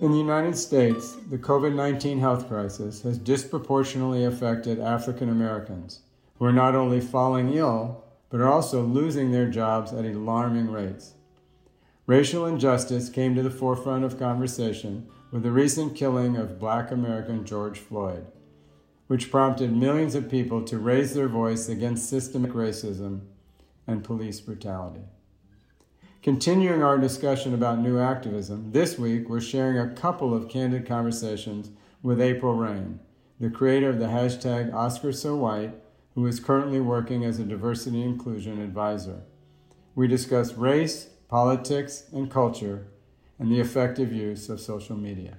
In the United States, the COVID 19 health crisis has disproportionately affected African Americans, who are not only falling ill, but are also losing their jobs at alarming rates. Racial injustice came to the forefront of conversation with the recent killing of black American George Floyd, which prompted millions of people to raise their voice against systemic racism and police brutality. Continuing our discussion about new activism, this week we're sharing a couple of candid conversations with April Reign, the creator of the hashtag OscarSoWhite, who is currently working as a diversity inclusion advisor. We discuss race, politics, and culture, and the effective use of social media.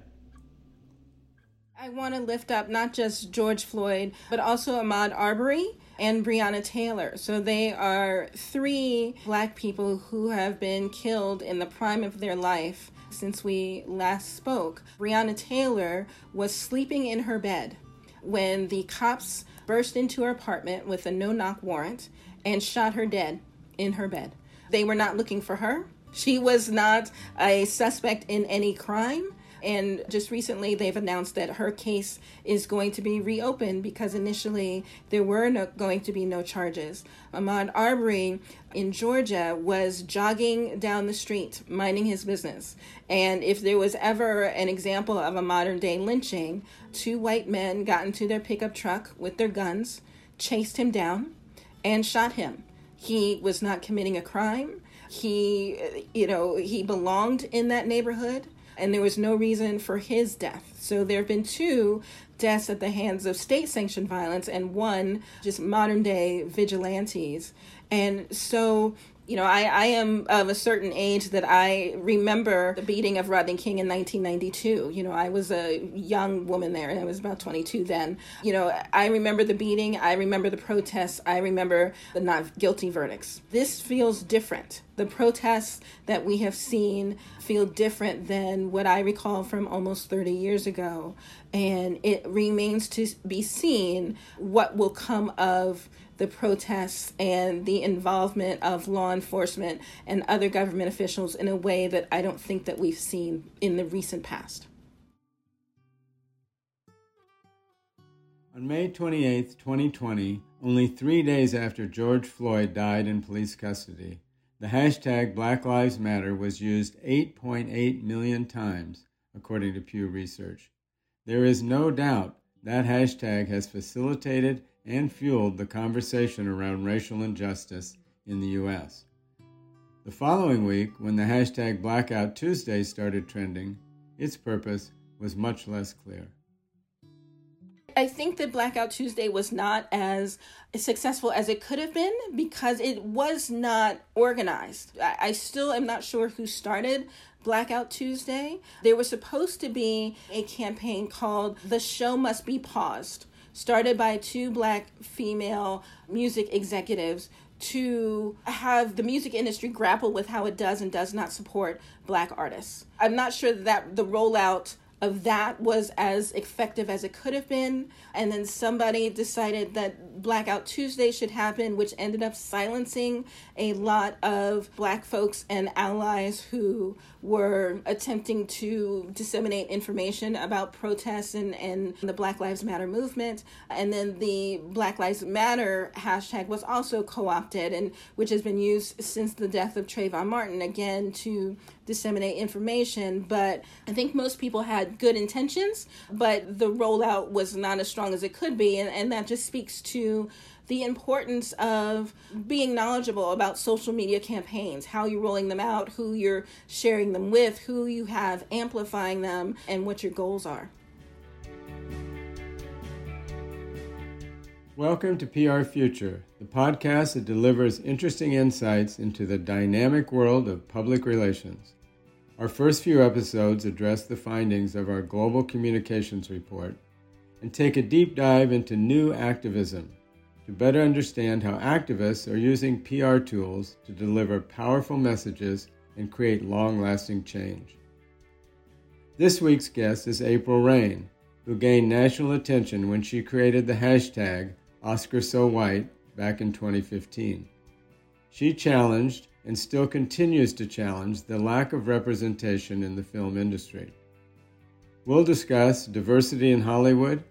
I want to lift up not just George Floyd, but also Ahmaud Arbery and Breonna Taylor. So they are three black people who have been killed in the prime of their life since we last spoke. Breonna Taylor was sleeping in her bed when the cops burst into her apartment with a no knock warrant and shot her dead in her bed. They were not looking for her. She was not a suspect in any crime. And just recently, they've announced that her case is going to be reopened because initially there were no, going to be no charges. Ahmaud Arbery in Georgia was jogging down the street, minding his business. And if there was ever an example of a modern day lynching, two white men got into their pickup truck with their guns, chased him down, and shot him. He was not committing a crime. He, you know, he belonged in that neighborhood and there was no reason for his death. So there have been two deaths at the hands of state sanctioned violence and one just modern day vigilantes. And so you know, I, I am of a certain age that I remember the beating of Rodney King in 1992. You know, I was a young woman there, and I was about 22 then. You know, I remember the beating, I remember the protests, I remember the not guilty verdicts. This feels different. The protests that we have seen feel different than what I recall from almost 30 years ago. And it remains to be seen what will come of the protests and the involvement of law enforcement and other government officials in a way that I don't think that we've seen in the recent past. On May 28, 2020, only three days after George Floyd died in police custody, the hashtag Black Lives Matter was used 8.8 million times, according to Pew Research. There is no doubt that hashtag has facilitated and fueled the conversation around racial injustice in the U.S. The following week, when the hashtag Blackout Tuesday started trending, its purpose was much less clear. I think that Blackout Tuesday was not as successful as it could have been because it was not organized. I, still am not sure who started Blackout Tuesday. There was supposed to be a campaign called The Show Must Be Paused started by two black female music executives to have the music industry grapple with how it does and does not support black artists. I'm not sure that the rollout of that was as effective as it could have been. And then somebody decided that Blackout Tuesday should happen, which ended up silencing a lot of black folks and allies who were attempting to disseminate information about protests and, and the Black Lives Matter movement. And then the Black Lives Matter hashtag was also co opted, and which has been used since the death of Trayvon Martin again to disseminate information. But I think most people had good intentions, but the rollout was not as strong as it could be. And, and that just speaks to the importance of being knowledgeable about social media campaigns, how you're rolling them out, who you're sharing them with, who you have amplifying them, and what your goals are. Welcome to PR Future, the podcast that delivers interesting insights into the dynamic world of public relations. Our first few episodes address the findings of our Global Communications Report and take a deep dive into new activism to better understand how activists are using PR tools to deliver powerful messages and create long lasting change. This week's guest is April Reign, who gained national attention when she created the hashtag OscarSoWhite back in 2015. She challenged and still continues to challenge the lack of representation in the film industry. We'll discuss diversity in Hollywood,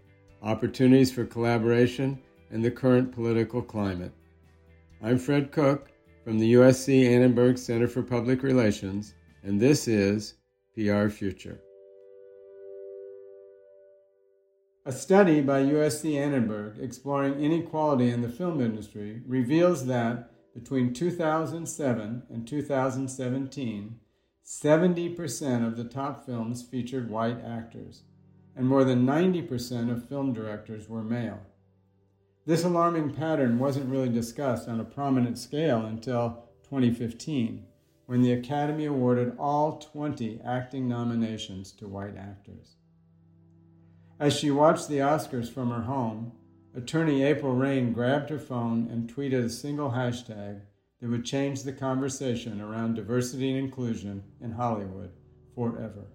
opportunities for collaboration, and the current political climate. I'm Fred Cook from the USC Annenberg Center for Public Relations, and this is PR Future. A study by USC Annenberg exploring inequality in the film industry reveals that between 2007 and 2017, 70% of the top films featured white actors, and more than 90% of film directors were male. This alarming pattern wasn't really discussed on a prominent scale until 2015, when the Academy awarded all 20 acting nominations to white actors. As she watched the Oscars from her home, attorney April Reign grabbed her phone and tweeted a single hashtag that would change the conversation around diversity and inclusion in Hollywood forever.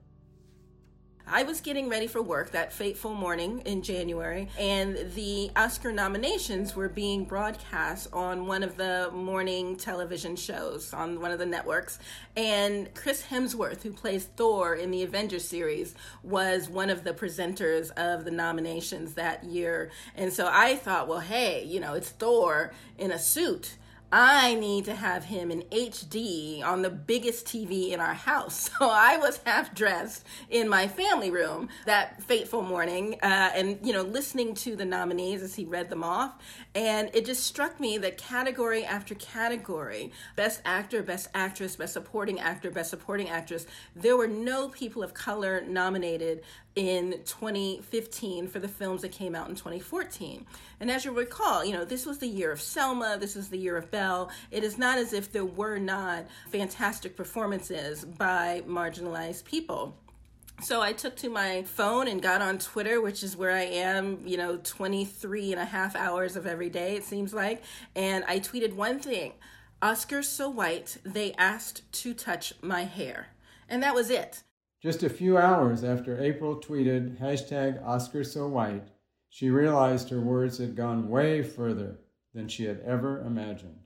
I was getting ready for work that fateful morning in January, and the Oscar nominations were being broadcast on one of the morning television shows on one of the networks. And Chris Hemsworth, who plays Thor in the Avengers series, was one of the presenters of the nominations that year. And so I thought, well, hey, you know, it's Thor in a suit I need to have him in HD on the biggest TV in our house. So I was half dressed in my family room that fateful morning uh, and, you know, listening to the nominees as he read them off. And it just struck me that category after category best actor, best actress, best supporting actor, best supporting actress there were no people of color nominated in 2015 for the films that came out in 2014. And as you recall, you know, this was the year of Selma, this was the year of Belle. It is not as if there were not fantastic performances by marginalized people. So I took to my phone and got on Twitter, which is where I am, you know, 23 and a half hours of every day, it seems like. And I tweeted one thing Oscars so white, they asked to touch my hair. And that was it. Just a few hours after April tweeted hashtag Oscar so white, she realized her words had gone way further than she had ever imagined.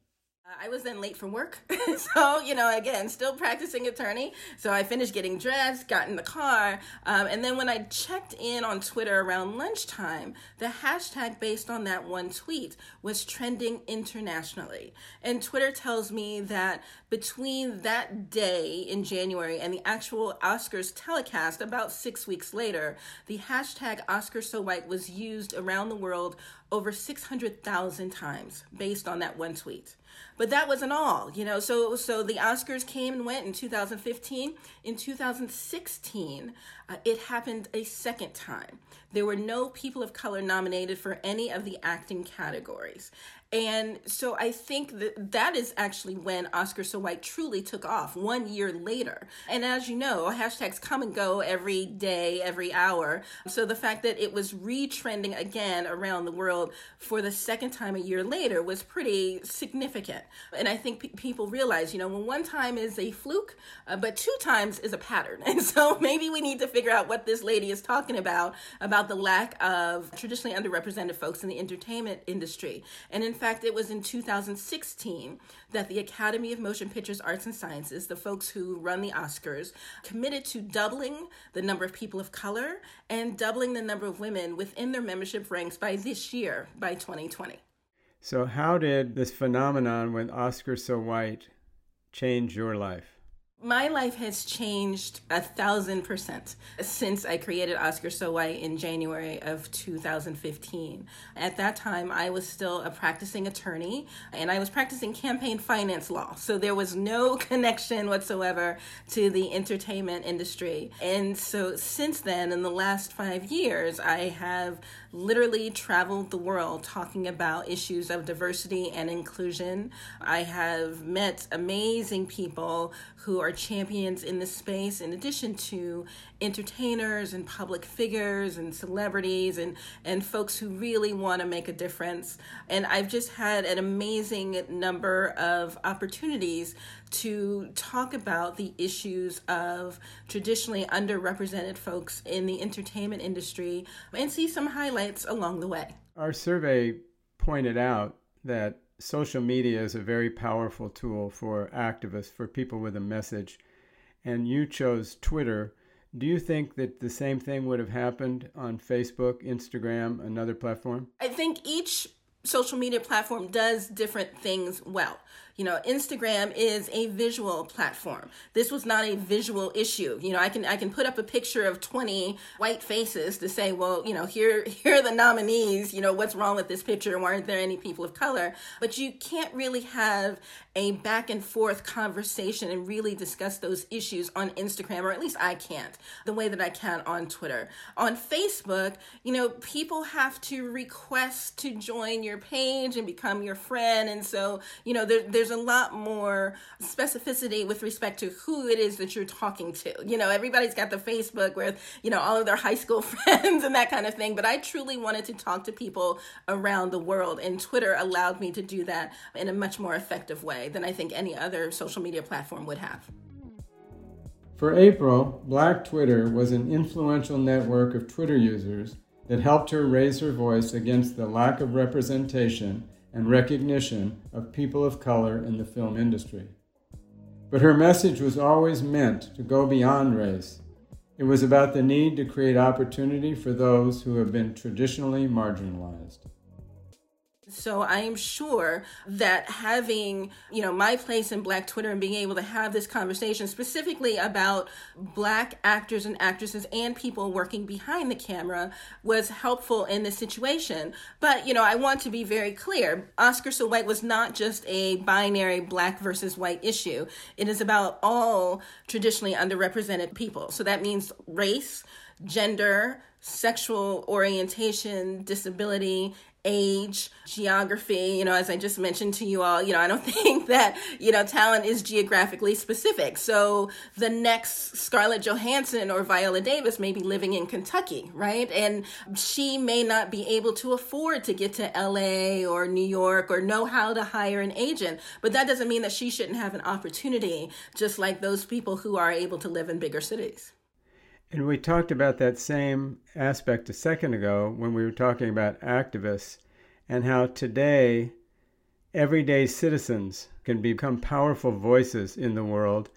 I was then late for work. so, you know, again, still practicing attorney. So I finished getting dressed, got in the car. Um, and then when I checked in on Twitter around lunchtime, the hashtag based on that one tweet was trending internationally. And Twitter tells me that between that day in January and the actual Oscars telecast about six weeks later, the hashtag Oscar So White was used around the world over 600,000 times based on that one tweet. But that wasn't all, you know. So so the Oscars came and went in 2015. In 2016, uh, it happened a second time. There were no people of color nominated for any of the acting categories. And so I think that that is actually when Oscar So White truly took off one year later. And as you know, hashtags come and go every day, every hour. So the fact that it was retrending again around the world for the second time a year later was pretty significant. And I think pe- people realize, you know, when one time is a fluke, uh, but two times is a pattern. And so maybe we need to figure out what this lady is talking about, about the lack of traditionally underrepresented folks in the entertainment industry. And in fact, it was in 2016 that the Academy of Motion Pictures Arts and Sciences, the folks who run the Oscars, committed to doubling the number of people of color and doubling the number of women within their membership ranks by this year, by 2020. So, how did this phenomenon with Oscar So White change your life? My life has changed a thousand percent since I created Oscar So White in January of 2015. At that time, I was still a practicing attorney and I was practicing campaign finance law. So there was no connection whatsoever to the entertainment industry. And so since then, in the last five years, I have literally traveled the world talking about issues of diversity and inclusion. I have met amazing people who are champions in this space, in addition to entertainers and public figures and celebrities and, and folks who really want to make a difference. And I've just had an amazing number of opportunities to talk about the issues of traditionally underrepresented folks in the entertainment industry and see some highlights along the way. Our survey pointed out that social media is a very powerful tool for activists, for people with a message. And you chose Twitter Do you think that the same thing would have happened on Facebook, Instagram, another platform? I think each social media platform does different things well. You know, Instagram is a visual platform. This was not a visual issue. You know, I can I can put up a picture of 20 white faces to say, well, you know, here here are the nominees, you know, what's wrong with this picture? Why aren't there any people of color? But you can't really have a back and forth conversation and really discuss those issues on Instagram, or at least I can't, the way that I can on Twitter. On Facebook, you know, people have to request to join your page and become your friend. And so, you know, there, there's a lot more specificity with respect to who it is that you're talking to. You know, everybody's got the Facebook with, you know, all of their high school friends and that kind of thing. But I truly wanted to talk to people around the world, and Twitter allowed me to do that in a much more effective way than I think any other social media platform would have. For April, Black Twitter was an influential network of Twitter users that helped her raise her voice against the lack of representation and recognition of people of color in the film industry. But her message was always meant to go beyond race. It was about the need to create opportunity for those who have been traditionally marginalized. So I am sure that having, you know, my place in Black Twitter and being able to have this conversation specifically about Black actors and actresses and people working behind the camera was helpful in this situation. But, you know, I want to be very clear Oscar So White was not just a binary Black versus white issue, it is about all traditionally underrepresented people. So that means race, gender, sexual orientation, disability, age, geography, you know, as I just mentioned to you all, you know, I don't think that, you know, talent is geographically specific. So the next Scarlett Johansson or Viola Davis may be living in Kentucky, right? And she may not be able to afford to get to LA or New York or know how to hire an agent. But that doesn't mean that she shouldn't have an opportunity, just like those people who are able to live in bigger cities. And we talked about that same aspect a second ago when we were talking about activists and how today everyday citizens can become powerful voices in the world.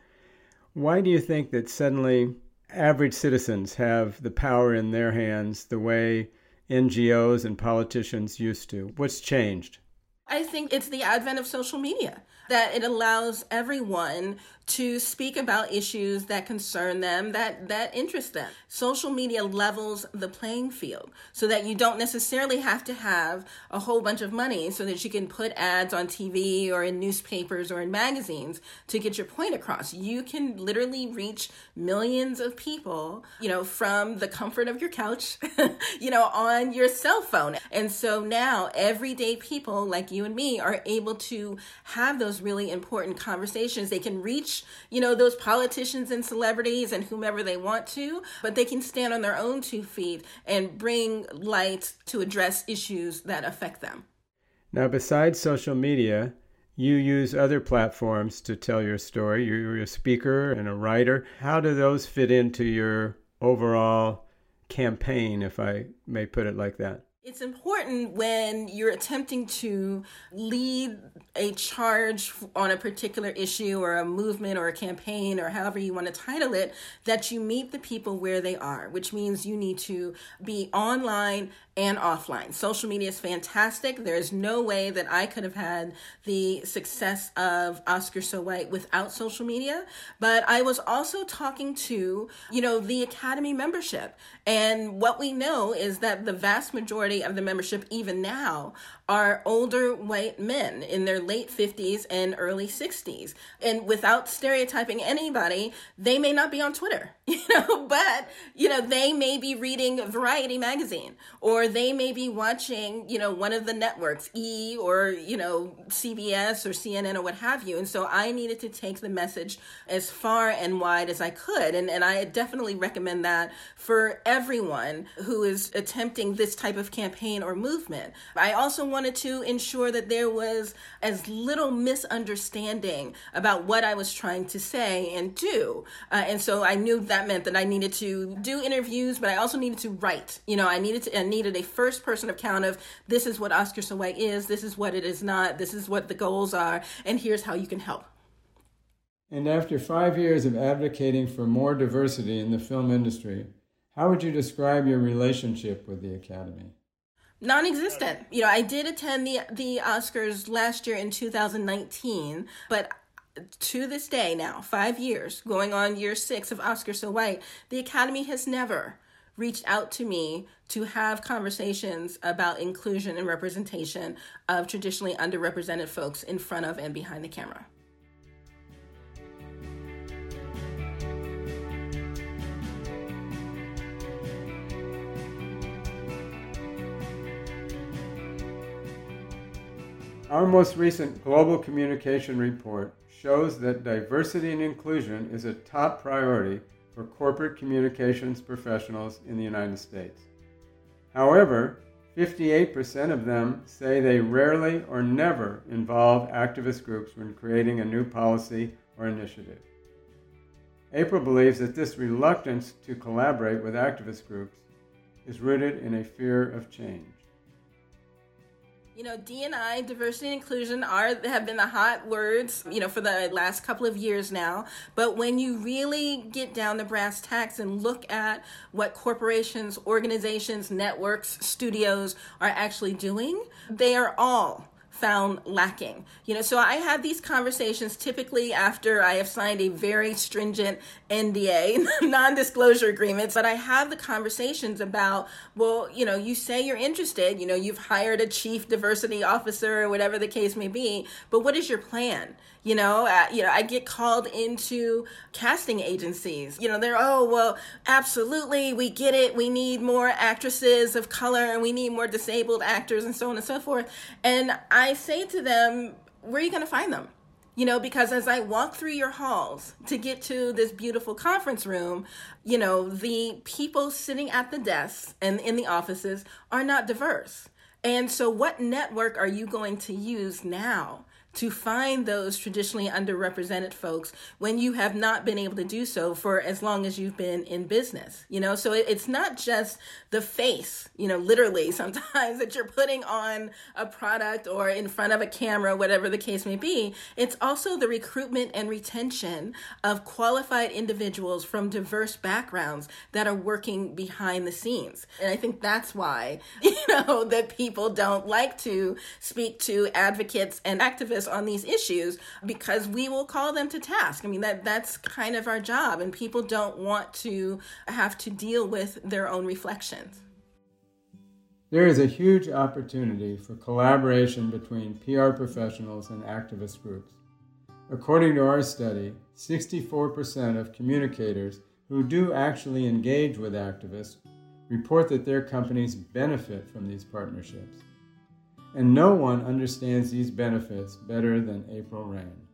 Why do you think that suddenly average citizens have the power in their hands the way NGOs and politicians used to? What's changed? I think it's the advent of social media that it allows everyone to speak about issues that concern them that that interest them. Social media levels the playing field so that you don't necessarily have to have a whole bunch of money so that you can put ads on TV or in newspapers or in magazines to get your point across. You can literally reach millions of people you know from the comfort of your couch you know on your cell phone. And so now everyday people like you and me are able to have those really important conversations. They can reach, you know, those politicians and celebrities and whomever they want to, but they can stand on their own two feet and bring light to address issues that affect them. Now, besides social media, you use other platforms to tell your story. You're a speaker and a writer. How do those fit into your overall campaign, if I may put it like that? It's important when you're attempting to lead a charge on a particular issue or a movement or a campaign or however you want to title it that you meet the people where they are, which means you need to be online and offline. Social media is fantastic. There's no way that I could have had the success of Oscar So White without social media. But I was also talking to, you know, the Academy membership. And what we know is that the vast majority of the membership, even now, are older white men in their late 50s and early 60s. And without stereotyping anybody, they may not be on Twitter, you know, but, you know, they may be reading Variety magazine or they may be watching, you know, one of the networks, E or, you know, CBS or CNN or what have you. And so I needed to take the message as far and wide as I could. And, and I definitely recommend that for everyone who is attempting this type of campaign or movement. I also want wanted to ensure that there was as little misunderstanding about what I was trying to say and do. Uh, and so I knew that meant that I needed to do interviews, but I also needed to write. You know, I needed to, I needed a first person account of this is what Oscar White is, this is what it is not, this is what the goals are, and here's how you can help. And after five years of advocating for more diversity in the film industry, how would you describe your relationship with the Academy? Non-existent. You know, I did attend the the Oscars last year in 2019, but to this day now, five years, going on year six of Oscar So White, the Academy has never reached out to me to have conversations about inclusion and representation of traditionally underrepresented folks in front of and behind the camera. Our most recent global communication report shows that diversity and inclusion is a top priority for corporate communications professionals in the United States. However, 58% of them say they rarely or never involve activist groups when creating a new policy or initiative. April believes that this reluctance to collaborate with activist groups is rooted in a fear of change. You know, D&I, diversity and inclusion, are have been the hot words, you know, for the last couple of years now. But when you really get down the brass tacks and look at what corporations, organizations, networks, studios are actually doing, they are all found lacking. You know, so I have these conversations typically after I have signed a very stringent NDA, non disclosure agreements, but I have the conversations about, well, you know, you say you're interested, you know, you've hired a chief diversity officer or whatever the case may be, but what is your plan? You know, uh, you know, I get called into casting agencies. You know, they're oh well, absolutely, we get it. We need more actresses of color, and we need more disabled actors, and so on and so forth. And I say to them, where are you going to find them? You know, because as I walk through your halls to get to this beautiful conference room, you know, the people sitting at the desks and in the offices are not diverse. And so, what network are you going to use now to find those traditionally underrepresented folks when you have not been able to do so for as long as you've been in business you know? So it's not just the face you know literally sometimes that you're putting on a product or in front of a camera whatever the case may be. It's also the recruitment and retention of qualified individuals from diverse backgrounds that are working behind the scenes. And i think that's why you know that people don't like to speak to advocates and activists on these issues because we will call them to task. I mean that that's kind of our job and people don't want to have to deal with their own reflections. There is a huge opportunity for collaboration between PR professionals and activist groups. According to our study, 64% of communicators who do actually engage with activists report that their companies benefit from these partnerships and no one understands these benefits better than April Reign.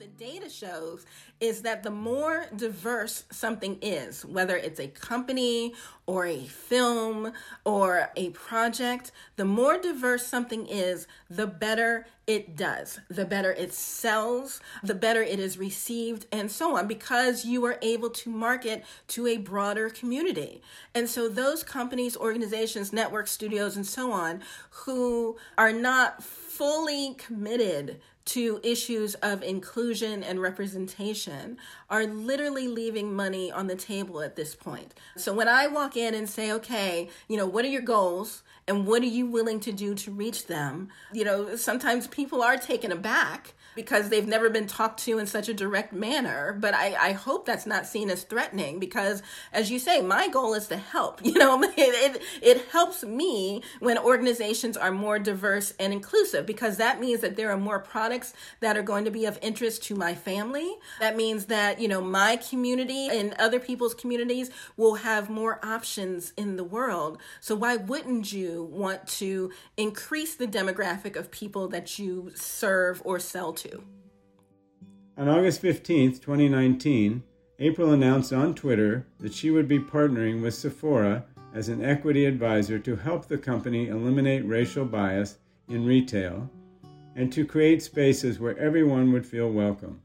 The data shows is that the more diverse something is, whether it's a company or a film or a project, the more diverse something is, the better it does, the better it sells, the better it is received, and so on, because you are able to market to a broader community. And so, those companies, organizations, networks, studios, and so on, who are not fully committed to issues of inclusion and representation are literally leaving money on the table at this point. So when I walk in and say, okay, you know, what are your goals and what are you willing to do to reach them? You know, sometimes people are taken aback because they've never been talked to in such a direct manner. But I, I hope that's not seen as threatening because, as you say, my goal is to help. You know, it, it, it helps me when organizations are more diverse and inclusive because that means that there are more products that are going to be of interest to my family. That means that, you know, my community and other people's communities will have more options in the world. So why wouldn't you want to increase the demographic of people that you serve or sell to. On August 15th, 2019, April announced on Twitter that she would be partnering with Sephora as an equity advisor to help the company eliminate racial bias in retail and to create spaces where everyone would feel welcome.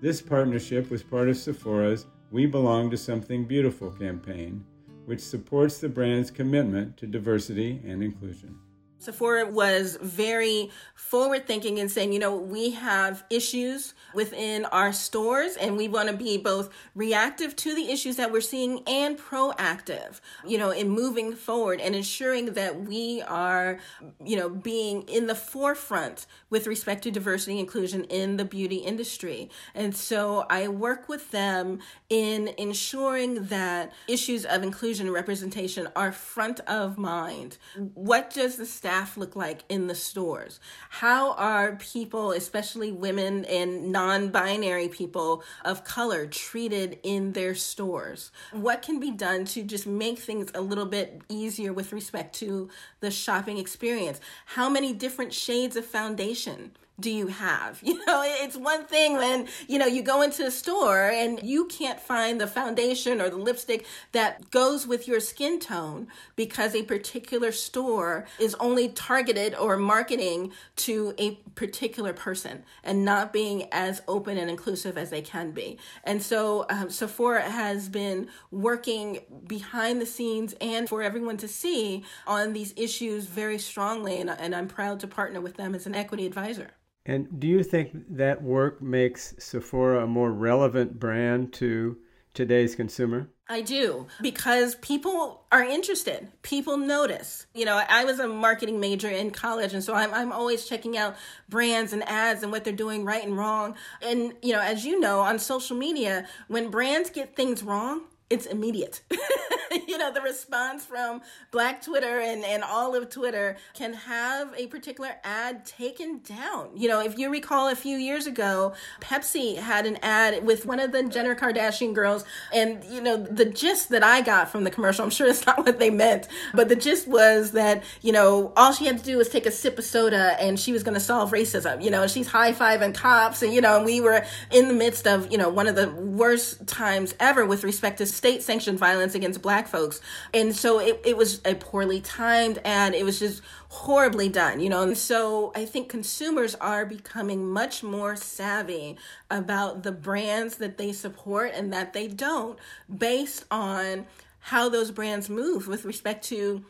This partnership was part of Sephora's We Belong to Something Beautiful campaign, which supports the brand's commitment to diversity and inclusion. Sephora was very forward thinking and saying, you know, we have issues within our stores and we want to be both reactive to the issues that we're seeing and proactive, you know, in moving forward and ensuring that we are, you know, being in the forefront with respect to diversity and inclusion in the beauty industry. And so I work with them in ensuring that issues of inclusion and representation are front of mind. What does the staff look like in the stores? How are people, especially women and non binary people of color, treated in their stores? What can be done to just make things a little bit easier with respect to the shopping experience? How many different shades of foundation? Do you have? You know, it's one thing when, you know, you go into a store and you can't find the foundation or the lipstick that goes with your skin tone because a particular store is only targeted or marketing to a particular person and not being as open and inclusive as they can be. And so um, Sephora has been working behind the scenes and for everyone to see on these issues very strongly. And, and I'm proud to partner with them as an equity advisor. And do you think that work makes Sephora a more relevant brand to today's consumer? I do because people are interested. People notice. You know, I was a marketing major in college, and so I'm, I'm always checking out brands and ads and what they're doing right and wrong. And, you know, as you know, on social media, when brands get things wrong, it's immediate. you know, the response from Black Twitter and, and all of Twitter can have a particular ad taken down. You know, if you recall a few years ago, Pepsi had an ad with one of the Jenner Kardashian girls. And, you know, the gist that I got from the commercial, I'm sure it's not what they meant, but the gist was that, you know, all she had to do was take a sip of soda and she was going to solve racism. You know, she's high fiving cops. And, you know, we were in the midst of, you know, one of the worst times ever with respect to state sanctioned violence against black folks. And so it, it was a poorly timed and it was just horribly done, you know. And so I think consumers are becoming much more savvy about the brands that they support and that they don't based on how those brands move with respect to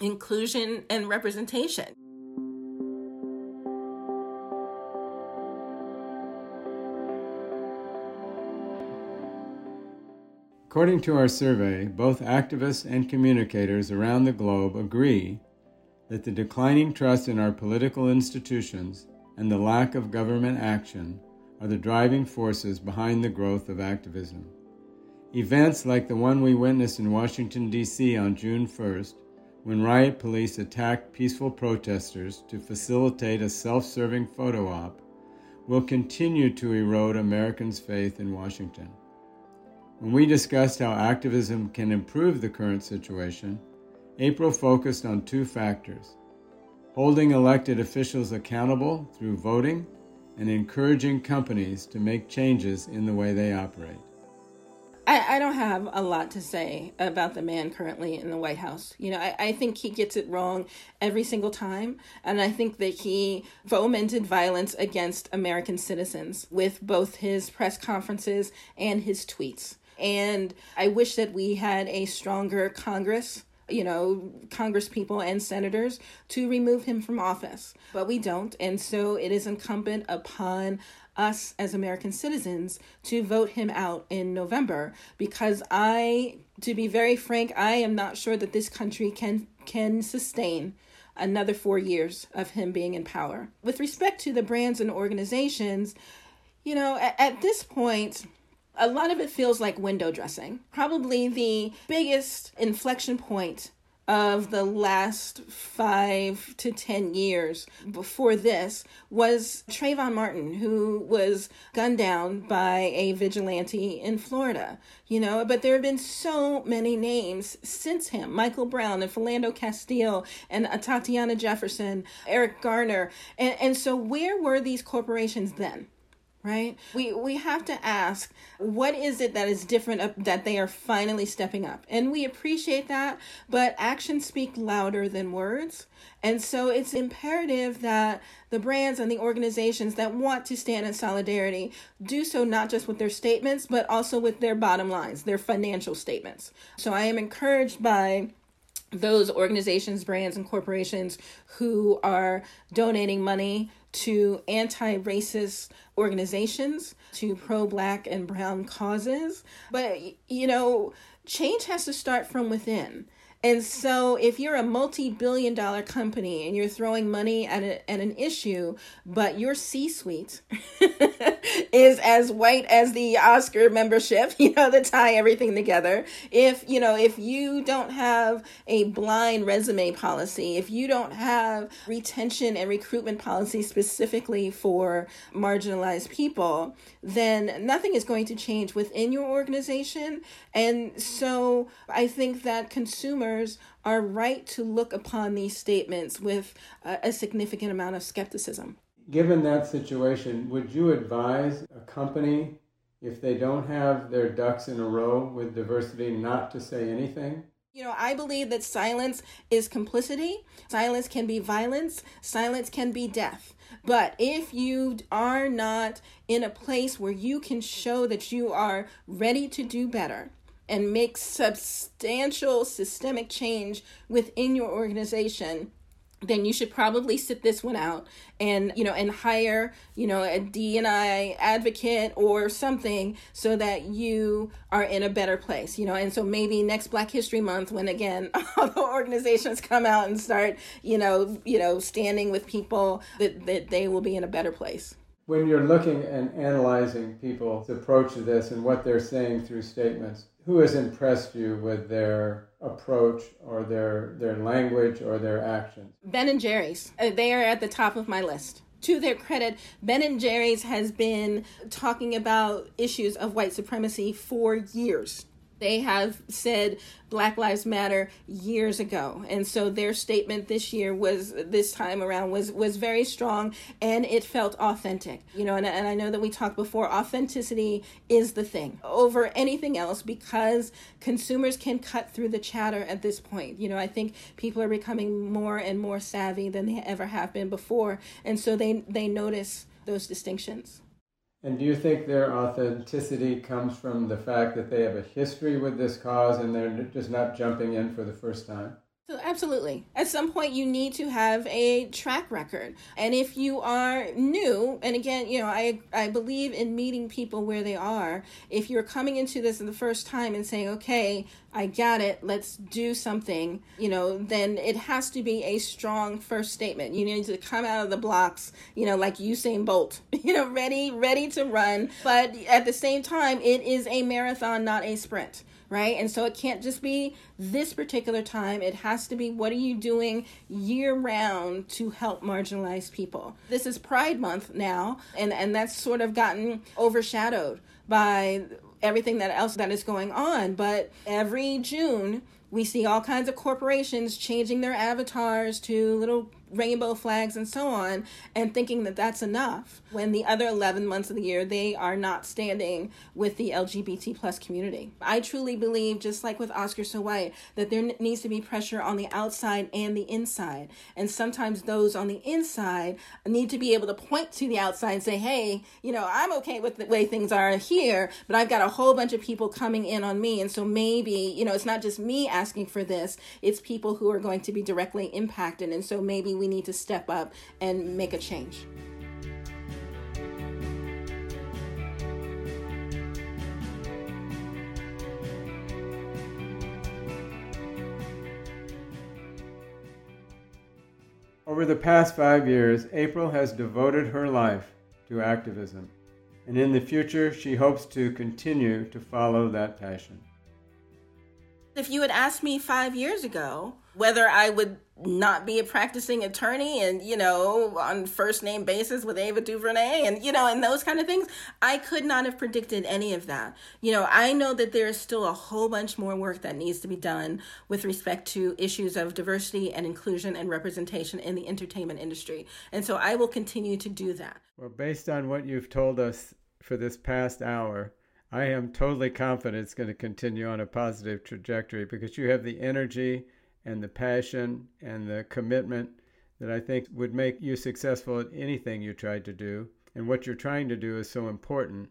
inclusion and representation. According to our survey, both activists and communicators around the globe agree that the declining trust in our political institutions and the lack of government action are the driving forces behind the growth of activism. Events like the one we witnessed in Washington, D.C. on June 1st, when riot police attacked peaceful protesters to facilitate a self serving photo op, will continue to erode Americans' faith in Washington. When we discussed how activism can improve the current situation, April focused on two factors holding elected officials accountable through voting and encouraging companies to make changes in the way they operate. I, I, don't have a lot to say about the man currently in the White House. You know, I, I think he gets it wrong every single time. And I think that he fomented violence against American citizens with both his press conferences and his tweets. And I wish that we had a stronger Congress you know, Congress people and senators to remove him from office. But we don't. And so it is incumbent upon us as American citizens to vote him out in November because I to be very frank, I am not sure that this country can can sustain another 4 years of him being in power. With respect to the brands and organizations, you know, at, at this point a lot of it feels like window dressing. Probably the biggest inflection point of the last five to ten years before this was Trayvon Martin, who was gunned down by a vigilante in Florida. You know, but there have been so many names since him Michael Brown and Philando Castile and Tatiana Jefferson, Eric Garner. And, and so, where were these corporations then? Right? We we have to ask what is it that is different that they are finally stepping up. And we appreciate that, but actions speak louder than words. And so it's imperative that the brands and the organizations that want to stand in solidarity do so not just with their statements, but also with their bottom lines, their financial statements. So I am encouraged by those organizations, brands, and corporations who are donating money to anti racist organizations, to pro black and brown causes. But, you know, change has to start from within. And so, if you're a multi billion dollar company and you're throwing money at, a, at an issue, but your C suite is as white as the Oscar membership, you know, to tie everything together, if, you know, if you don't have a blind resume policy, if you don't have retention and recruitment policy specifically for marginalized people, then nothing is going to change within your organization. And so, I think that consumers are right to look upon these statements with a, a significant amount of skepticism. Given that situation, would you advise a company, if they don't have their ducks in a row with diversity, not to say anything? You know, I believe that silence is complicity. Silence can be violence. Silence can be death. But if you are not in a place where you can show that you are ready to do better, and make substantial systemic change within your organization then you should probably sit this one out and you know and hire you know a D&I advocate or something so that you are in a better place you know? And so maybe next black history month when again all the organizations come out and start you know you know standing with people that that they will be in a better place. When you're looking and analyzing people's approach to this and what they're saying through statements who has impressed you with their approach or their their language or their actions? Ben and Jerry's. Uh, they are at the top of my list. To their credit, Ben and Jerry's has been talking about issues of white supremacy for years. They have said Black Lives Matter years ago. And so their statement this year was this time around was was very strong and it felt authentic. You know, and, and I know that we talked before, authenticity is the thing over anything else because consumers can cut through the chatter at this point. You know, I think people are becoming more and more savvy than they ever have been before. And so they they notice those distinctions. And do you think their authenticity comes from the fact that they have a history with this cause and they're just not jumping in for the first time? So absolutely. At some point you need to have a track record. And if you are new, and again, you know, I I believe in meeting people where they are. If you're coming into this the first time and saying, "Okay, I got it. Let's do something," you know, then it has to be a strong first statement. You need to come out of the blocks, you know, like Usain Bolt, you know, ready ready to run, but at the same time it is a marathon, not a sprint right? And so it can't just be this particular time. It has to be what are you doing year round to help marginalized people? This is Pride Month now, and, and that's sort of gotten overshadowed by everything that else that is going on. But every June, we see all kinds of corporations changing their avatars to little rainbow flags and so on and thinking that that's enough when the other 11 months of the year they are not standing with the lgbt plus community. I truly believe just like with oscar so white that there needs to be pressure on the outside and the inside. And sometimes those on the inside need to be able to point to the outside and say hey you know i'm okay with the way things are here but i've got a whole bunch of people coming in on me. And so maybe you know it's not just me asking for this it's people who are going to be directly impacted. And so maybe we need to step up and make a change. Over the past five years, April has devoted her life to activism, and in the future, she hopes to continue to follow that passion. If you had asked me five years ago whether I would not be a practicing attorney and you know on first name basis with Ava DuVernay and you know and those kind of things I could not have predicted any of that. You know I know that there is still a whole bunch more work that needs to be done with respect to issues of diversity and inclusion and representation in the entertainment industry. And so I will continue to do that. Well based on what you've told us for this past hour I am totally confident it's going to continue on a positive trajectory because you have the energy and the passion and the commitment that I think would make you successful at anything you tried to do. And what you're trying to do is so important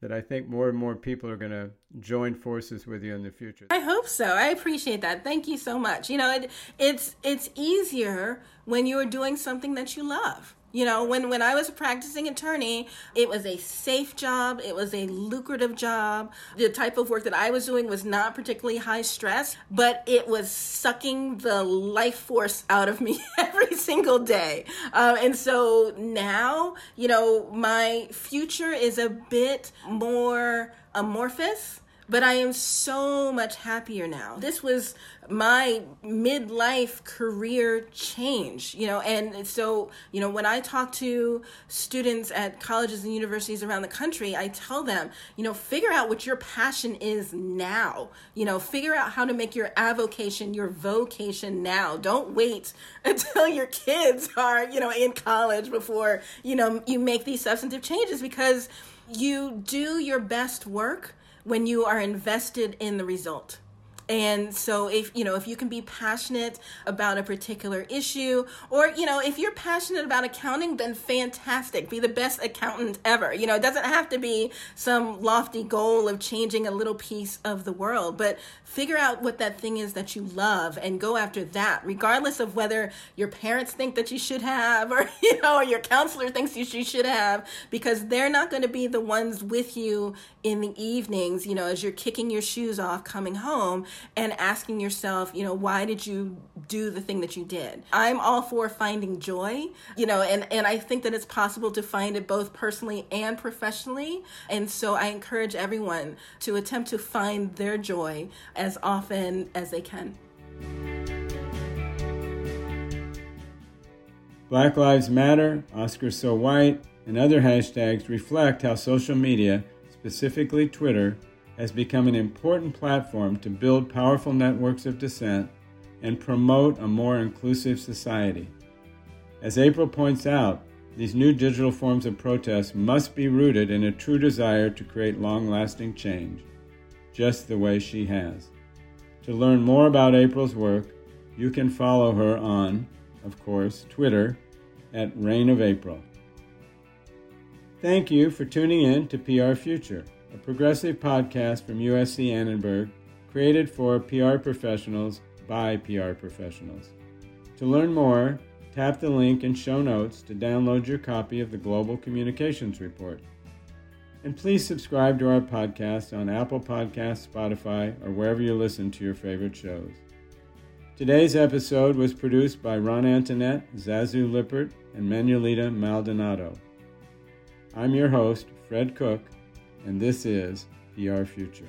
that I think more and more people are going to join forces with you in the future. I hope so. I appreciate that. Thank you so much. You know, it, it's it's easier when you are doing something that you love. You know, when, when I was a practicing attorney, it was a safe job, it was a lucrative job. The type of work that I was doing was not particularly high stress, but it was sucking the life force out of me every single day. Uh, and so now, you know, my future is a bit more amorphous but I am so much happier now. This was my midlife career change, you know, and so, you know, when I talk to students at colleges and universities around the country, I tell them, you know, figure out what your passion is now. You know, figure out how to make your avocation your vocation now. Don't wait until your kids are, you know, in college before, you know, you make these substantive changes because you do your best work when you are invested in the result. And so if you know if you can be passionate about a particular issue or you know if you're passionate about accounting then fantastic be the best accountant ever. You know it doesn't have to be some lofty goal of changing a little piece of the world but figure out what that thing is that you love and go after that regardless of whether your parents think that you should have or you know or your counselor thinks you should have because they're not going to be the ones with you in the evenings, you know, as you're kicking your shoes off coming home and asking yourself, you know, why did you do the thing that you did? I'm all for finding joy, you know, and, and I think that it's possible to find it both personally and professionally. And so I encourage everyone to attempt to find their joy as often as they can. Black Lives Matter, Oscars So White, and other hashtags reflect how social media specifically Twitter, has become an important platform to build powerful networks of dissent and promote a more inclusive society. As April points out, these new digital forms of protest must be rooted in a true desire to create long lasting change, just the way she has. To learn more about April's work, you can follow her on, of course, Twitter at Reign of April. Thank you for tuning in to PR Future, a progressive podcast from USC Annenberg, created for PR professionals by PR professionals. To learn more, tap the link in show notes to download your copy of the Global Communications Report. And please subscribe to our podcast on Apple Podcasts, Spotify, or wherever you listen to your favorite shows. Today's episode was produced by Ron Antoinette, Zazu Lippert, and Manuelita Maldonado. I'm your host, Fred Cook, and this is PR Future.